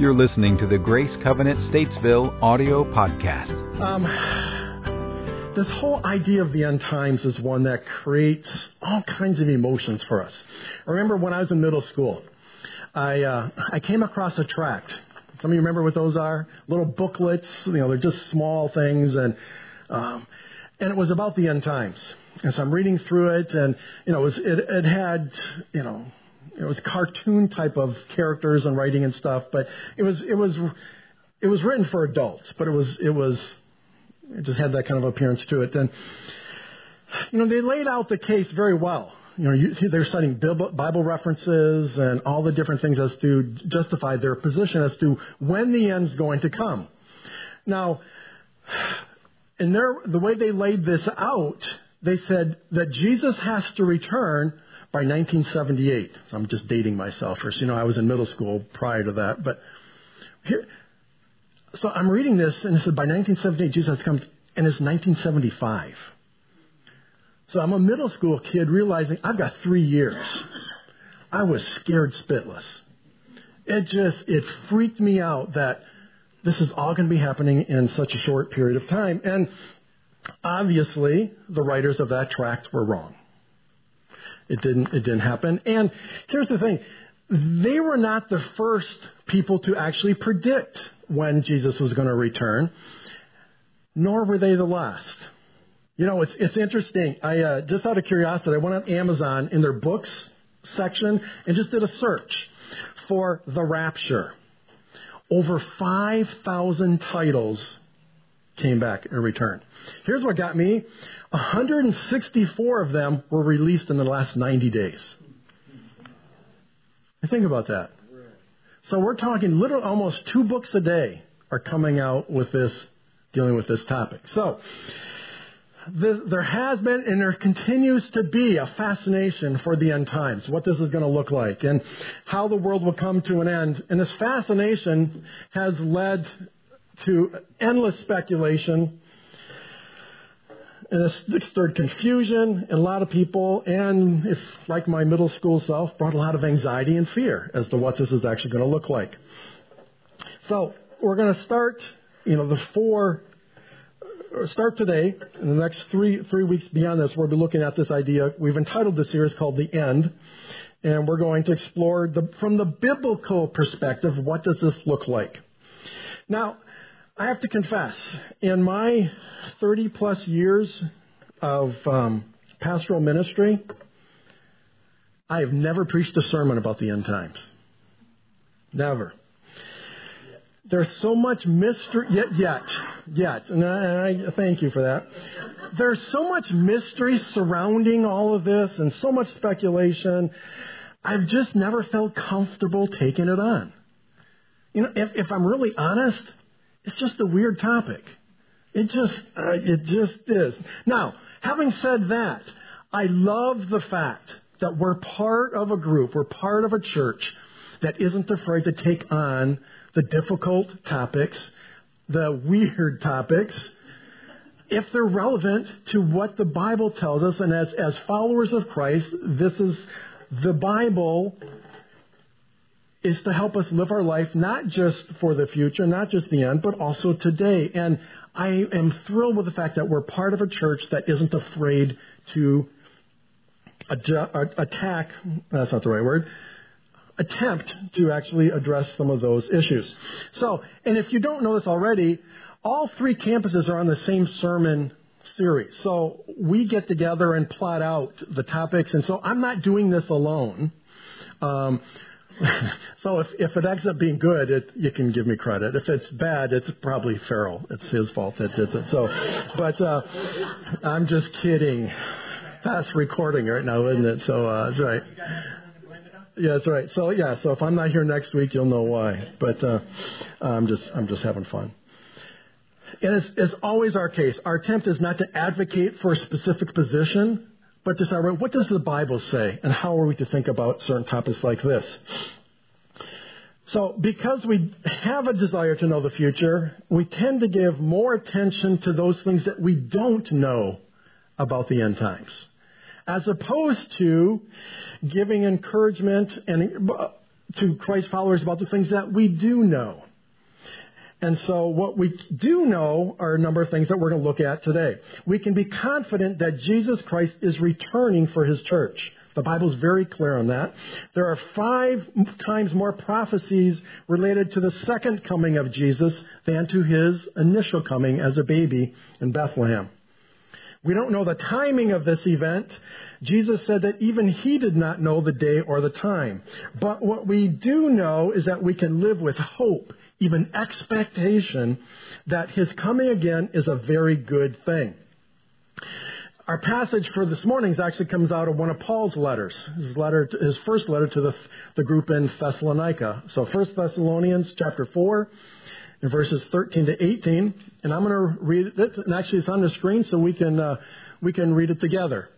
You're listening to the Grace Covenant Statesville audio podcast. Um, this whole idea of the end times is one that creates all kinds of emotions for us. I remember when I was in middle school, I uh, I came across a tract. Some of you remember what those are? Little booklets. You know, they're just small things, and um, and it was about the end times. And so I'm reading through it, and you know, it, was, it, it had you know it was cartoon type of characters and writing and stuff, but it was it was it was written for adults, but it was it was it just had that kind of appearance to it. And you know, they laid out the case very well. You know, you, they're citing Bible references and all the different things as to justify their position as to when the end's going to come. Now, in their the way they laid this out, they said that Jesus has to return by 1978. So I'm just dating myself first. You know, I was in middle school prior to that. But here, so I'm reading this, and it said by 1978 Jesus comes, and it's 1975. So I'm a middle school kid realizing I've got three years. I was scared spitless. It just, it freaked me out that this is all going to be happening in such a short period of time. And obviously, the writers of that tract were wrong. It didn't, it didn't happen. And here's the thing. They were not the first people to actually predict when Jesus was going to return, nor were they the last. You know, it's, it's interesting. I, uh, just out of curiosity, I went on Amazon in their books section and just did a search for the rapture. Over 5,000 titles came back and returned. Here's what got me 164 of them were released in the last 90 days. Think about that. So we're talking literally almost two books a day are coming out with this, dealing with this topic. So, the, there has been and there continues to be a fascination for the end times, what this is going to look like, and how the world will come to an end. And this fascination has led to endless speculation and it stirred confusion in a lot of people, and if, like my middle school self, brought a lot of anxiety and fear as to what this is actually going to look like. So we're going to start, you know, the four. Start today. In the next three three weeks beyond this, we'll be looking at this idea. We've entitled this series called "The End," and we're going to explore the, from the biblical perspective what does this look like. Now, I have to confess, in my 30 plus years of um, pastoral ministry, I have never preached a sermon about the end times. Never. There's so much mystery, yet, yet, yet, and I, and I thank you for that. There's so much mystery surrounding all of this and so much speculation. I've just never felt comfortable taking it on. You know, if, if I'm really honest, it's just a weird topic. It just, uh, it just is. Now, having said that, I love the fact that we're part of a group, we're part of a church that isn't afraid to take on the difficult topics, the weird topics, if they're relevant to what the Bible tells us. And as, as followers of Christ, this is the Bible is to help us live our life not just for the future, not just the end, but also today. And I am thrilled with the fact that we're part of a church that isn't afraid to attack, that's not the right word, attempt to actually address some of those issues. So, and if you don't know this already, all three campuses are on the same sermon series. So we get together and plot out the topics. And so I'm not doing this alone. Um, so if, if it ends up being good, it, you can give me credit. If it's bad, it's probably Farrell. It's his fault that did it. So, but uh, I'm just kidding. That's recording right now, isn't it? So uh, that's right. Yeah, that's right. So yeah, so if I'm not here next week, you'll know why. But uh, I'm just I'm just having fun. And as, as always our case, our attempt is not to advocate for a specific position, but say, what does the Bible say, and how are we to think about certain topics like this? So, because we have a desire to know the future, we tend to give more attention to those things that we don't know about the end times, as opposed to giving encouragement and uh, to Christ followers about the things that we do know. And so what we do know are a number of things that we're going to look at today. We can be confident that Jesus Christ is returning for his church. The Bible is very clear on that. There are five times more prophecies related to the second coming of Jesus than to his initial coming as a baby in Bethlehem. We don't know the timing of this event. Jesus said that even he did not know the day or the time. But what we do know is that we can live with hope even expectation that his coming again is a very good thing. Our passage for this morning actually comes out of one of Paul's letters, his letter, his first letter to the, the group in Thessalonica. So, First Thessalonians chapter four, in verses 13 to 18, and I'm going to read it. And actually, it's on the screen, so we can uh, we can read it together.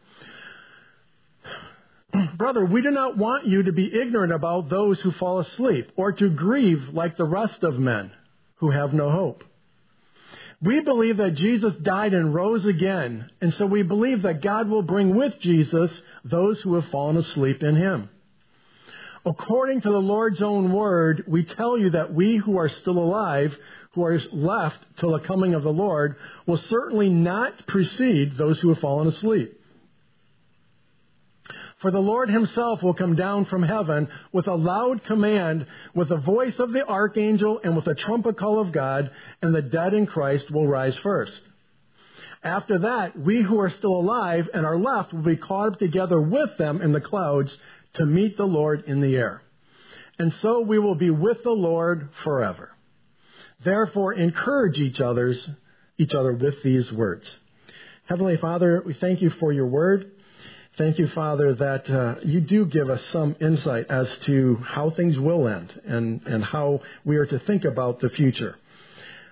Brother, we do not want you to be ignorant about those who fall asleep, or to grieve like the rest of men who have no hope. We believe that Jesus died and rose again, and so we believe that God will bring with Jesus those who have fallen asleep in him. According to the Lord's own word, we tell you that we who are still alive, who are left till the coming of the Lord, will certainly not precede those who have fallen asleep. For the Lord himself will come down from heaven with a loud command, with the voice of the archangel, and with a trumpet call of God, and the dead in Christ will rise first. After that, we who are still alive and are left will be caught up together with them in the clouds to meet the Lord in the air. And so we will be with the Lord forever. Therefore, encourage each other's, each other with these words. Heavenly Father, we thank you for your word. Thank you, Father, that uh, you do give us some insight as to how things will end and, and how we are to think about the future.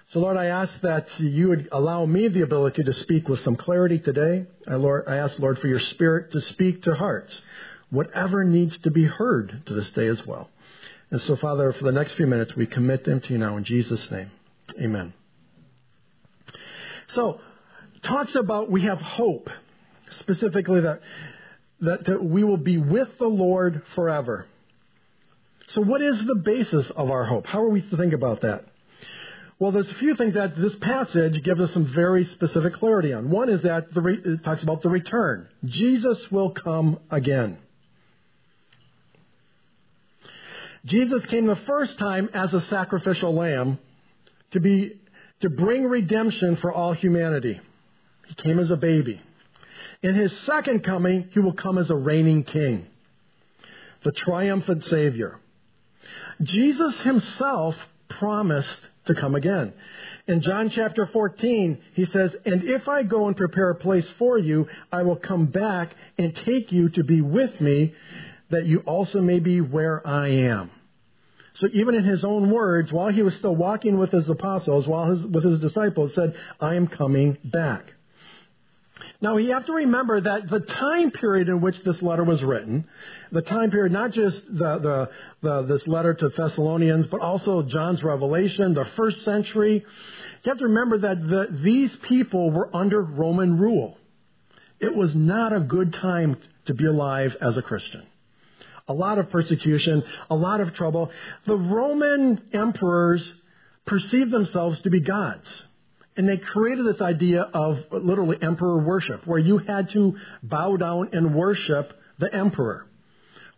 So, Lord, I ask that you would allow me the ability to speak with some clarity today. I, Lord, I ask, Lord, for your Spirit to speak to hearts, whatever needs to be heard to this day as well. And so, Father, for the next few minutes, we commit them to you now in Jesus' name. Amen. So, talks about we have hope specifically that, that, we will be with the Lord forever. So, what is the basis of our hope? How are we to think about that? Well, there's a few things that this passage gives us some very specific clarity on. One is that the, it talks about the return. Jesus will come again. Jesus came the first time as a sacrificial lamb to be to bring redemption for all humanity. He came as a baby. In his second coming, he will come as a reigning king, the triumphant Savior. Jesus himself promised to come again. In John chapter 14, he says, And if I go and prepare a place for you, I will come back and take you to be with me, that you also may be where I am. So even in his own words, while he was still walking with his apostles, while his, with his disciples, said, I am coming back. Now, you have to remember that the time period in which this letter was written, the time period, not just the, the, the, this letter to Thessalonians, but also John's Revelation, the first century, you have to remember that the, these people were under Roman rule. It was not a good time to be alive as a Christian. A lot of persecution, a lot of trouble. The Roman emperors perceived themselves to be gods. And they created this idea of literally emperor worship, where you had to bow down and worship the emperor.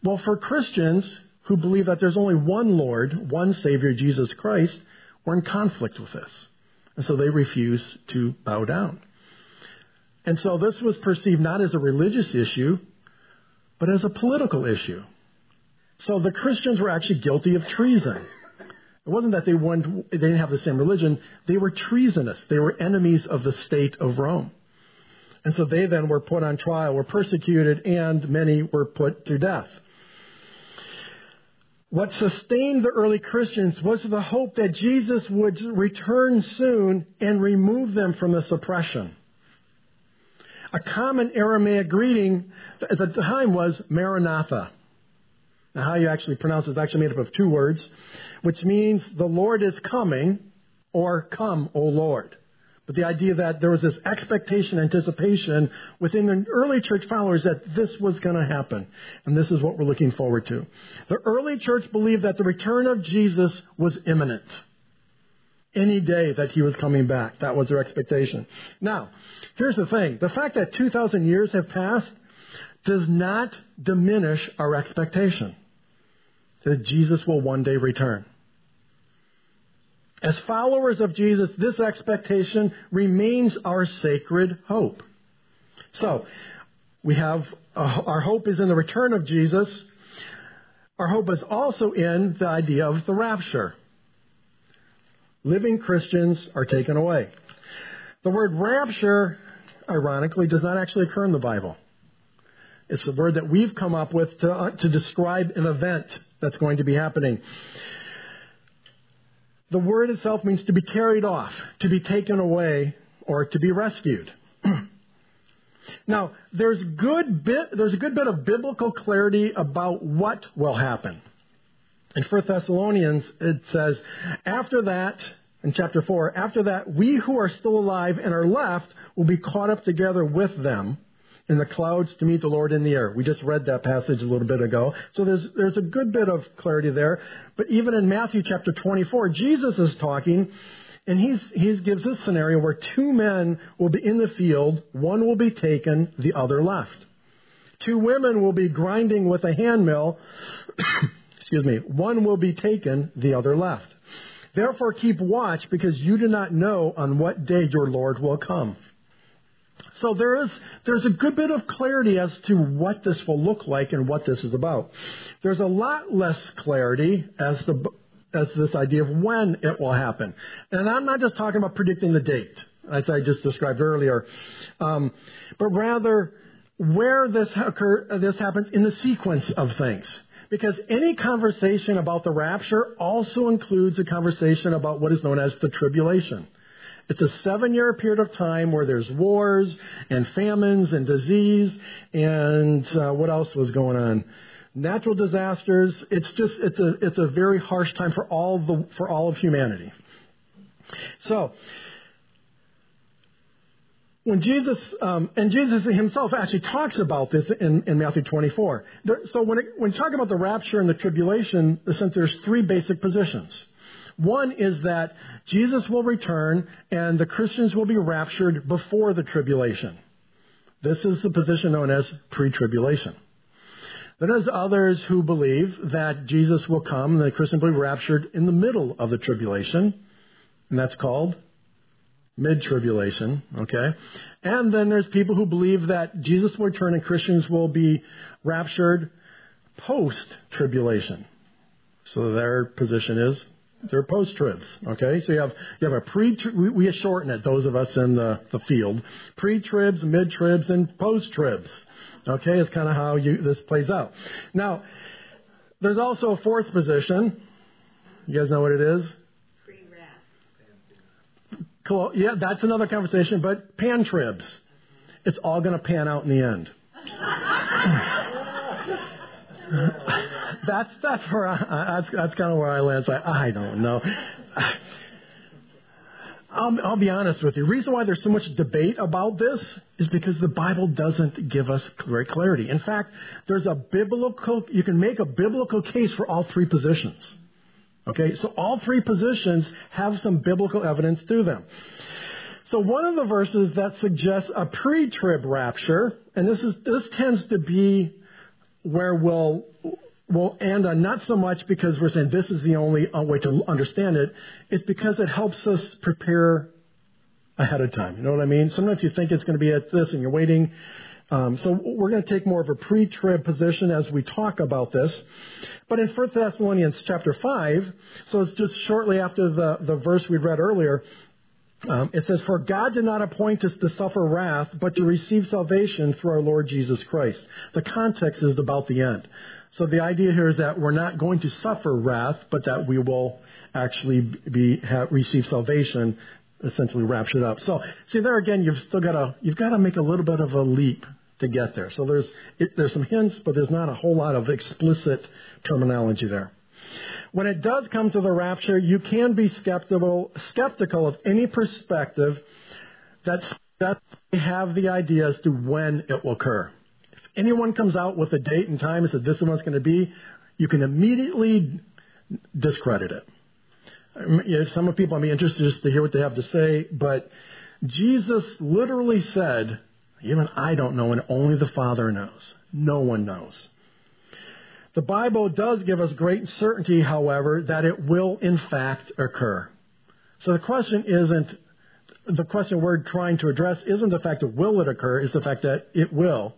Well, for Christians who believe that there's only one Lord, one Savior, Jesus Christ, we're in conflict with this. And so they refuse to bow down. And so this was perceived not as a religious issue, but as a political issue. So the Christians were actually guilty of treason. It wasn't that they, they didn't have the same religion. They were treasonous. They were enemies of the state of Rome. And so they then were put on trial, were persecuted, and many were put to death. What sustained the early Christians was the hope that Jesus would return soon and remove them from this oppression. A common Aramaic greeting at the time was Maranatha. Now, how you actually pronounce it is actually made up of two words, which means the Lord is coming or come, O Lord. But the idea that there was this expectation, anticipation within the early church followers that this was going to happen. And this is what we're looking forward to. The early church believed that the return of Jesus was imminent. Any day that he was coming back. That was their expectation. Now, here's the thing. The fact that 2,000 years have passed does not diminish our expectation that Jesus will one day return. As followers of Jesus, this expectation remains our sacred hope. So, we have, uh, our hope is in the return of Jesus. Our hope is also in the idea of the rapture. Living Christians are taken away. The word rapture, ironically, does not actually occur in the Bible. It's the word that we've come up with to, uh, to describe an event that's going to be happening. The word itself means to be carried off, to be taken away, or to be rescued. now, there's good bit, there's a good bit of biblical clarity about what will happen. In 1 Thessalonians, it says, after that, in chapter 4, after that, we who are still alive and are left will be caught up together with them in the clouds to meet the Lord in the air. We just read that passage a little bit ago. So there's, there's a good bit of clarity there. But even in Matthew chapter 24, Jesus is talking, and he's, he gives this scenario where two men will be in the field, one will be taken, the other left. Two women will be grinding with a hand mill, excuse me, one will be taken, the other left. Therefore keep watch because you do not know on what day your Lord will come. So there is, there's a good bit of clarity as to what this will look like and what this is about. There's a lot less clarity as to, as this idea of when it will happen. And I'm not just talking about predicting the date, as I just described earlier, um, but rather where this occur, this happens in the sequence of things. Because any conversation about the rapture also includes a conversation about what is known as the tribulation. It's a seven year period of time where there's wars and famines and disease and uh, what else was going on? Natural disasters. It's just, it's a, it's a very harsh time for all the, for all of humanity. So, when Jesus, um, and Jesus himself actually talks about this in, in Matthew 24. There, so when, it, when you talk about the rapture and the tribulation, there's three basic positions. One is that Jesus will return and the Christians will be raptured before the tribulation. This is the position known as pre-tribulation. Then there's others who believe that Jesus will come and the Christians will be raptured in the middle of the tribulation, and that's called mid-tribulation, okay? And then there's people who believe that Jesus will return and Christians will be raptured post-tribulation. So their position is they're post tribs. Okay, so you have you have a pre. We, we shorten it. Those of us in the, the field, pre tribs, mid tribs, and post tribs. Okay, it's kind of how you this plays out. Now, there's also a fourth position. You guys know what it is? Cool. Yeah, that's another conversation. But pan tribs, it's all going to pan out in the end. that's that's where I, that's that's kind of where I land. It's like I don't know. I'll, I'll be honest with you. The reason why there's so much debate about this is because the Bible doesn't give us great clarity. In fact, there's a biblical, you can make a biblical case for all three positions. Okay, so all three positions have some biblical evidence to them. So one of the verses that suggests a pre-trib rapture, and this is this tends to be where we'll will end on not so much because we're saying this is the only uh, way to understand it. It's because it helps us prepare ahead of time. You know what I mean? Sometimes you think it's going to be at this and you're waiting. Um, so we're going to take more of a pre-trib position as we talk about this. But in 1 Thessalonians chapter 5, so it's just shortly after the, the verse we read earlier, um, it says, For God did not appoint us to suffer wrath, but to receive salvation through our Lord Jesus Christ. The context is about the end. So the idea here is that we're not going to suffer wrath, but that we will actually be have, receive salvation, essentially raptured up. So see there again, you've still got to you've got to make a little bit of a leap to get there. So there's it, there's some hints, but there's not a whole lot of explicit terminology there. when it does come to the rapture, you can be skeptical, skeptical of any perspective that have the idea as to when it will occur. Anyone comes out with a date and time and says this is when it's going to be, you can immediately discredit it. Um, some people may be interested just to hear what they have to say, but Jesus literally said, even I don't know, and only the Father knows. No one knows. The Bible does give us great certainty, however, that it will in fact occur. So the question isn't, the question we're trying to address isn't the fact that will it occur, is the fact that it will,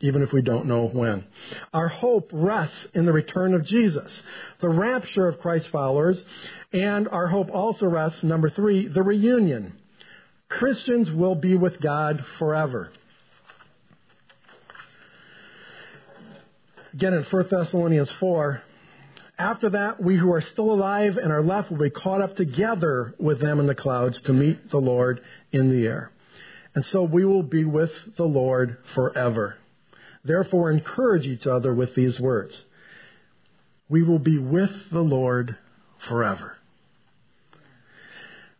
even if we don't know when. Our hope rests in the return of Jesus, the rapture of Christ's followers, and our hope also rests, number three, the reunion. Christians will be with God forever. Again, in 1 Thessalonians 4, after that, we who are still alive and are left will be caught up together with them in the clouds to meet the Lord in the air. And so we will be with the Lord forever. Therefore, encourage each other with these words. We will be with the Lord forever.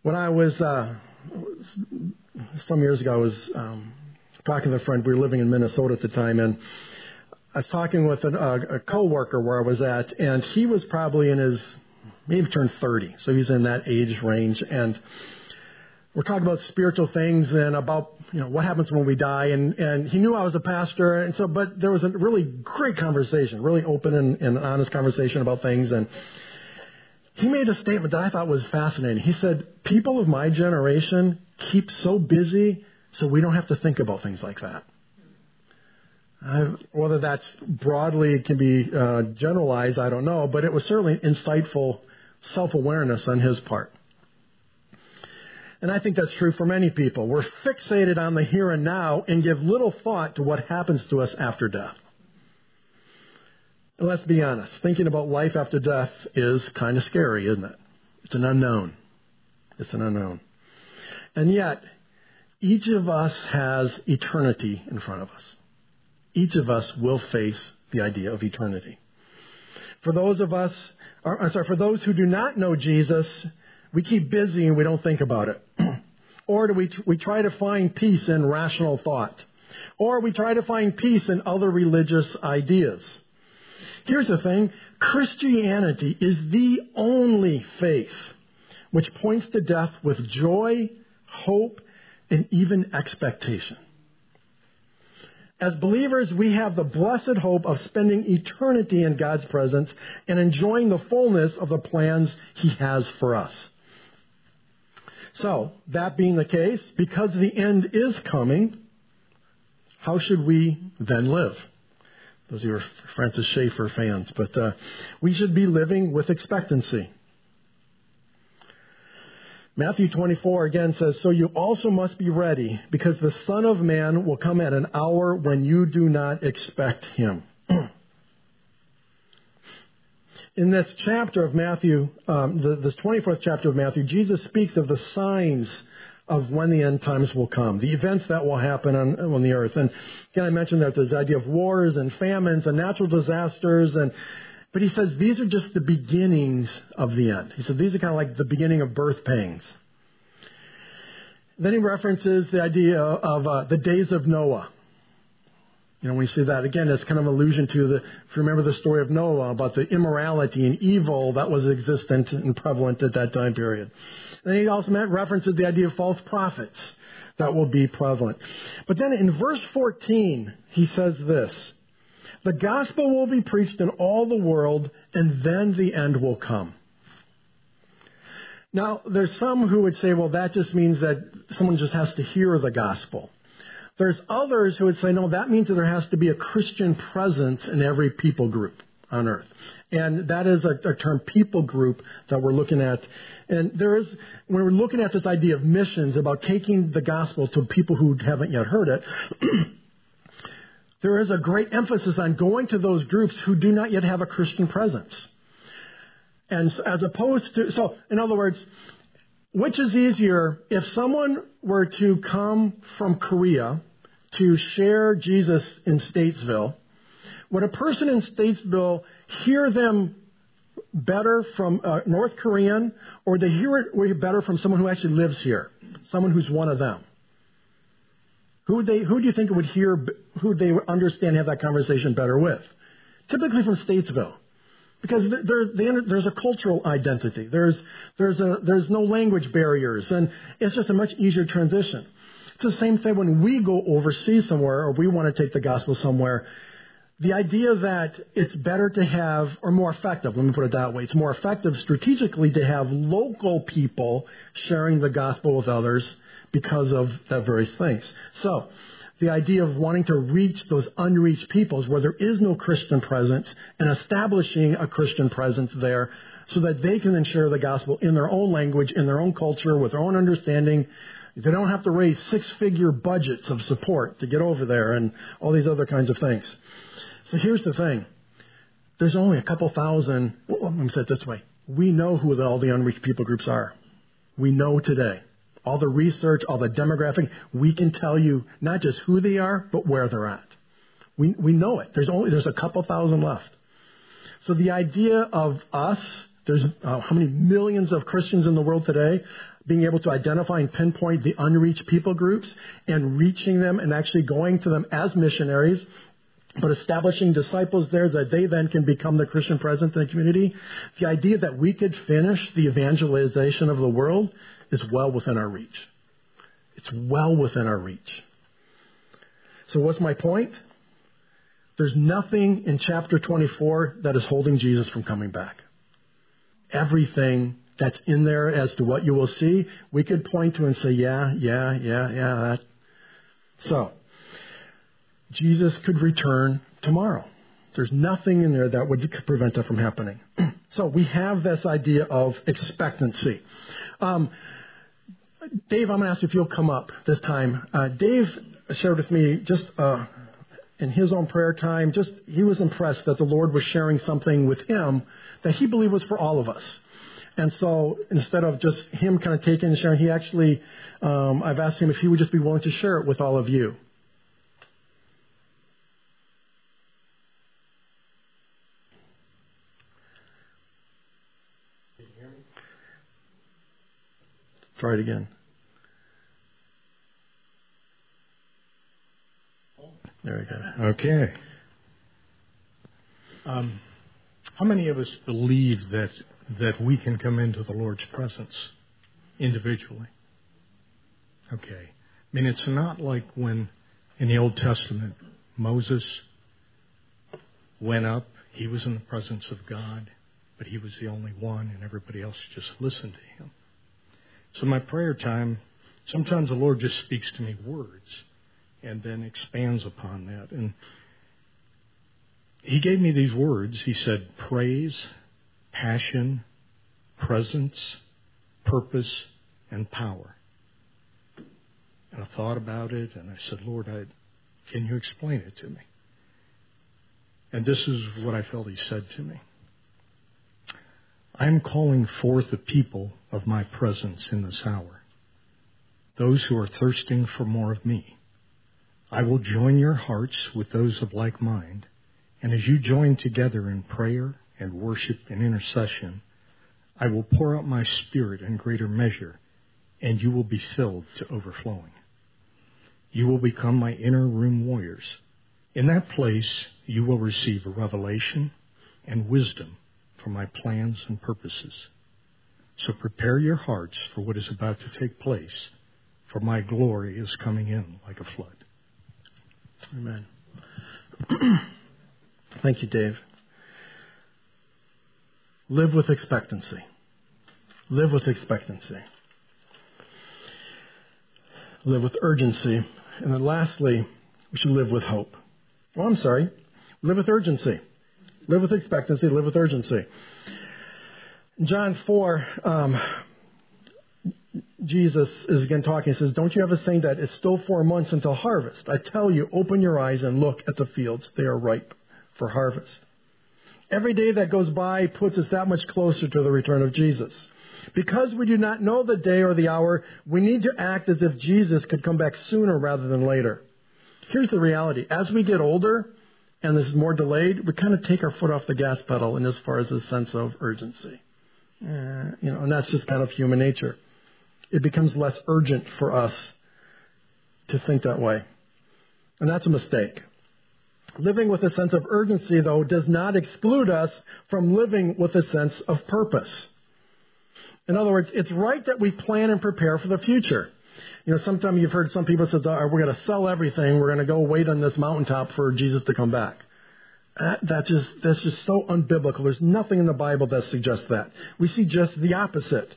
When I was, uh, some years ago, I was um, talking to a friend. We were living in Minnesota at the time, and I was talking with a, a coworker where I was at, and he was probably in his maybe turned 30, so he's in that age range, and we're talking about spiritual things and about you know what happens when we die, and and he knew I was a pastor, and so but there was a really great conversation, really open and, and honest conversation about things, and he made a statement that I thought was fascinating. He said, "People of my generation keep so busy, so we don't have to think about things like that." Uh, whether that's broadly can be uh, generalized, I don't know, but it was certainly insightful self awareness on his part. And I think that's true for many people. We're fixated on the here and now and give little thought to what happens to us after death. And let's be honest, thinking about life after death is kind of scary, isn't it? It's an unknown. It's an unknown. And yet, each of us has eternity in front of us each of us will face the idea of eternity. For those of us, or, I'm sorry, for those who do not know Jesus, we keep busy and we don't think about it. or do we, we try to find peace in rational thought. Or we try to find peace in other religious ideas. Here's the thing Christianity is the only faith which points to death with joy, hope, and even expectation. As believers, we have the blessed hope of spending eternity in God's presence and enjoying the fullness of the plans He has for us. So, that being the case, because the end is coming, how should we then live? Those of you who are Francis Schaeffer fans, but uh, we should be living with expectancy. Matthew 24 again says, So you also must be ready, because the Son of Man will come at an hour when you do not expect him. In this chapter of Matthew, um, the, this 24th chapter of Matthew, Jesus speaks of the signs of when the end times will come, the events that will happen on, on the earth. And again, I mentioned that there's the idea of wars and famines and natural disasters and but he says these are just the beginnings of the end. He said these are kind of like the beginning of birth pangs. Then he references the idea of uh, the days of Noah. You know, when you see that again, it's kind of an allusion to the. If you remember the story of Noah about the immorality and evil that was existent and prevalent at that time period. Then he also references the idea of false prophets that will be prevalent. But then in verse 14, he says this the gospel will be preached in all the world, and then the end will come. Now, there's some who would say, well, that just means that someone just has to hear the gospel. There's others who would say, no, that means that there has to be a Christian presence in every people group on earth. And that is a, a, term people group that we're looking at. And there is, when we're looking at this idea of missions, about taking the gospel to people who haven't yet heard it, there is a great emphasis on going to those groups who do not yet have a Christian presence. And as opposed to, so in other words, which is easier if someone were to come from Korea to share Jesus in Statesville? Would a person in Statesville hear them better from a North Korean or they hear it better from someone who actually lives here, someone who's one of them? Who they, who do you think would hear, who they would understand, have that conversation better with? Typically from Statesville. Because there, there, there's a cultural identity. There's, there's, a, there's no language barriers, and it's just a much easier transition. It's the same thing when we go overseas somewhere or we want to take the gospel somewhere. The idea that it's better to have, or more effective, let me put it that way, it's more effective strategically to have local people sharing the gospel with others because of that various things. So, the idea of wanting to reach those unreached peoples where there is no Christian presence and establishing a Christian presence there so that they can then share the gospel in their own language, in their own culture, with their own understanding. They don't have to raise six figure budgets of support to get over there and all these other kinds of things. So here's the thing. There's only a couple thousand, well, let me say it this way. We know who all the unreached people groups are. We know today all the research, all the demographic, we can tell you not just who they are, but where they're at. We, we know it. There's only, there's a couple thousand left. So the idea of us, there's uh, how many millions of Christians in the world today, being able to identify and pinpoint the unreached people groups and reaching them and actually going to them as missionaries, but establishing disciples there that they then can become the Christian presence in the community. The idea that we could finish the evangelization of the world is well within our reach. It's well within our reach. So, what's my point? There's nothing in chapter 24 that is holding Jesus from coming back. Everything that's in there as to what you will see, we could point to and say, yeah, yeah, yeah, yeah, that. So, Jesus could return tomorrow. There's nothing in there that would prevent that from happening. so we have this idea of expectancy. Um, Dave, I'm going to ask you if you'll come up this time. Uh, Dave shared with me just uh, in his own prayer time, just he was impressed that the Lord was sharing something with him that he believed was for all of us. And so instead of just him kind of taking and sharing, he actually, um, I've asked him if he would just be willing to share it with all of you. Try it again. There we go. Okay. Um, how many of us believe that that we can come into the Lord's presence individually? Okay. I mean, it's not like when in the Old Testament Moses went up, he was in the presence of God, but he was the only one, and everybody else just listened to him. So, my prayer time, sometimes the Lord just speaks to me words and then expands upon that. And he gave me these words. He said, praise, passion, presence, purpose, and power. And I thought about it and I said, Lord, I, can you explain it to me? And this is what I felt he said to me. I am calling forth the people of my presence in this hour, those who are thirsting for more of me. I will join your hearts with those of like mind, and as you join together in prayer and worship and intercession, I will pour out my spirit in greater measure, and you will be filled to overflowing. You will become my inner room warriors. In that place, you will receive a revelation and wisdom for my plans and purposes. So prepare your hearts for what is about to take place, for my glory is coming in like a flood. Amen. Thank you, Dave. Live with expectancy. Live with expectancy. Live with urgency. And then lastly, we should live with hope. Oh, I'm sorry. Live with urgency. Live with expectancy. Live with urgency. John 4, um, Jesus is again talking. He says, Don't you have a saying that it's still four months until harvest? I tell you, open your eyes and look at the fields. They are ripe for harvest. Every day that goes by puts us that much closer to the return of Jesus. Because we do not know the day or the hour, we need to act as if Jesus could come back sooner rather than later. Here's the reality. As we get older and this is more delayed, we kind of take our foot off the gas pedal in as far as a sense of urgency. Uh, you know, and that's just kind of human nature. It becomes less urgent for us to think that way. And that's a mistake. Living with a sense of urgency, though, does not exclude us from living with a sense of purpose. In other words, it's right that we plan and prepare for the future. You know, sometimes you've heard some people say, we're going to sell everything. We're going to go wait on this mountaintop for Jesus to come back. That, that just, that's just so unbiblical. There's nothing in the Bible that suggests that. We see just the opposite.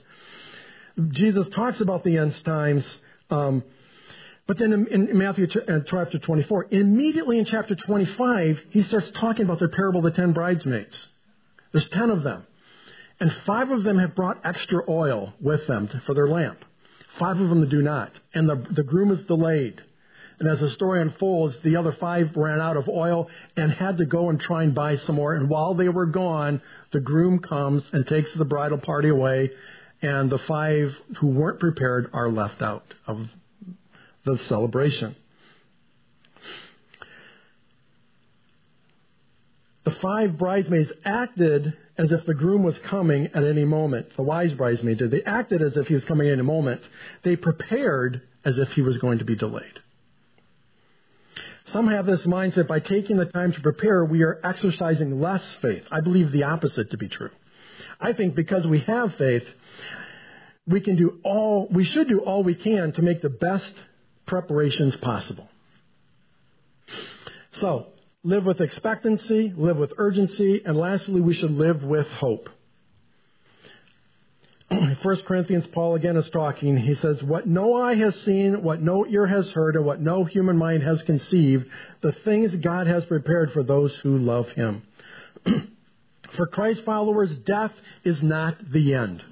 Jesus talks about the end times, um, but then in, in Matthew uh, chapter 24, immediately in chapter 25, he starts talking about the parable of the ten bridesmaids. There's ten of them. And five of them have brought extra oil with them for their lamp. Five of them do not. And the, the groom is delayed. And as the story unfolds, the other five ran out of oil and had to go and try and buy some more. And while they were gone, the groom comes and takes the bridal party away, and the five who weren't prepared are left out of the celebration. The five bridesmaids acted as if the groom was coming at any moment. The wise bridesmaid did. They acted as if he was coming at any moment. They prepared as if he was going to be delayed. Some have this mindset by taking the time to prepare, we are exercising less faith. I believe the opposite to be true. I think because we have faith, we can do all, we should do all we can to make the best preparations possible. So, live with expectancy, live with urgency, and lastly, we should live with hope. 1 Corinthians, Paul again is talking. He says, What no eye has seen, what no ear has heard, and what no human mind has conceived, the things God has prepared for those who love him. for Christ followers, death is not the end.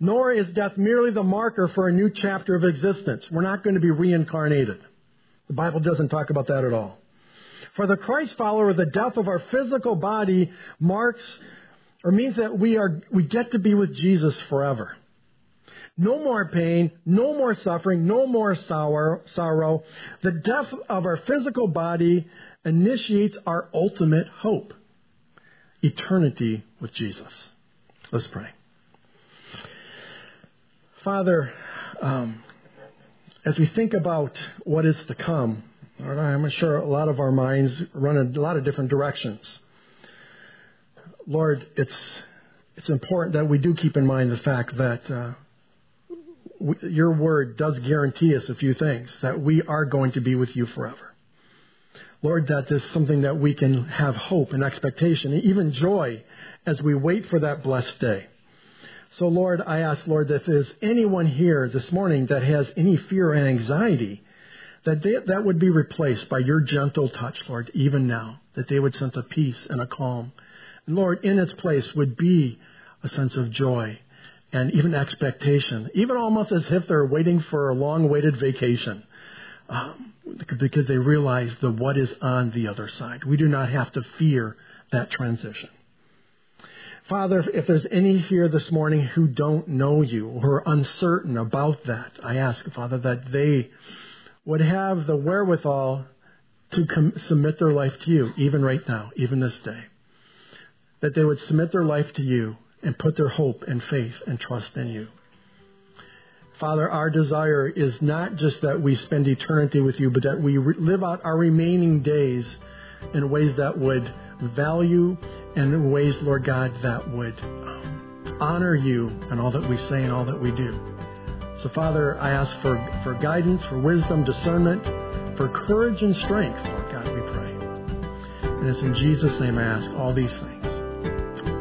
Nor is death merely the marker for a new chapter of existence. We're not going to be reincarnated. The Bible doesn't talk about that at all. For the Christ follower, the death of our physical body marks or means that we are we get to be with Jesus forever. No more pain, no more suffering, no more sorrow. The death of our physical body initiates our ultimate hope. Eternity with Jesus. Let's pray. Father, um, as we think about what is to come, I'm sure a lot of our minds run in a lot of different directions. Lord, it's it's important that we do keep in mind the fact that uh, we, your word does guarantee us a few things that we are going to be with you forever. Lord, that is something that we can have hope and expectation, even joy, as we wait for that blessed day. So, Lord, I ask, Lord, if there's anyone here this morning that has any fear and anxiety, that they, that would be replaced by your gentle touch, Lord, even now, that they would sense a peace and a calm. Lord, in its place would be a sense of joy and even expectation, even almost as if they're waiting for a long-awaited vacation, um, because they realize the what is on the other side. We do not have to fear that transition. Father, if there's any here this morning who don't know you or are uncertain about that, I ask, Father, that they would have the wherewithal to com- submit their life to you, even right now, even this day. That they would submit their life to you and put their hope and faith and trust in you. Father, our desire is not just that we spend eternity with you, but that we re- live out our remaining days in ways that would value and in ways, Lord God, that would um, honor you in all that we say and all that we do. So, Father, I ask for, for guidance, for wisdom, discernment, for courage and strength, Lord God, we pray. And it's in Jesus' name I ask all these things.